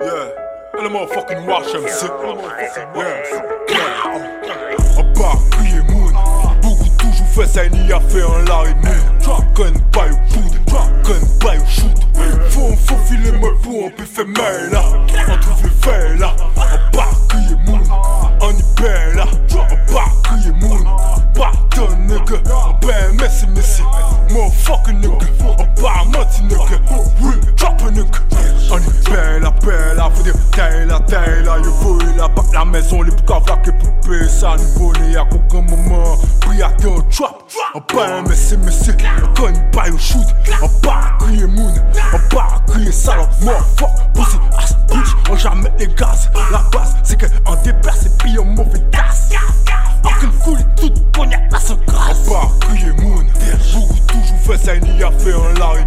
Yeah. And the motherfucking watch them sit. Yeah. Yeah. On part crier moon. Beaucoup toujours fait ça, il y a fait un Larry Moon. Gun by poudre, gun by shoot. Faut, faut filer moi pour on peut faire mal là. On trouve les faits là. Là, taille là. Yo faut là. Pas la maison, les boucavas que poupées. Ça nous bonnet à aucun moment. Pris à ton trap. On part messi messi. On gun by au shoot. On part crier moon. On part crier salope. Motherfuck, pussy, ass, bitch. On jamais les gaz. La base, c'est qu'en déperce et puis en mauvais tasse. Aucune foule, toute cognac, la seule grâce. On part crier moon. Toujours fait ça, il y a fait un Larry